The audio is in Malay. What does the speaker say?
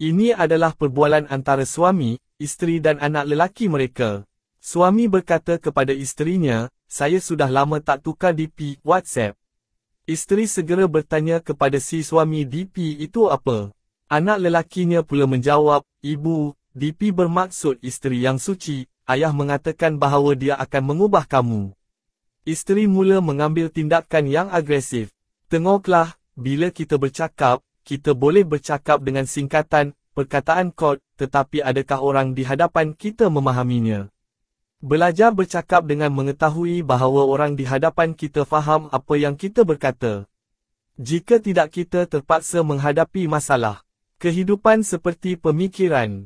Ini adalah perbualan antara suami, isteri dan anak lelaki mereka. Suami berkata kepada isterinya, saya sudah lama tak tukar DP WhatsApp. Isteri segera bertanya kepada si suami DP itu apa. Anak lelakinya pula menjawab, Ibu, DP bermaksud isteri yang suci, ayah mengatakan bahawa dia akan mengubah kamu. Isteri mula mengambil tindakan yang agresif. Tengoklah, bila kita bercakap, kita boleh bercakap dengan singkatan, perkataan kod, tetapi adakah orang di hadapan kita memahaminya? Belajar bercakap dengan mengetahui bahawa orang di hadapan kita faham apa yang kita berkata. Jika tidak kita terpaksa menghadapi masalah. Kehidupan seperti pemikiran.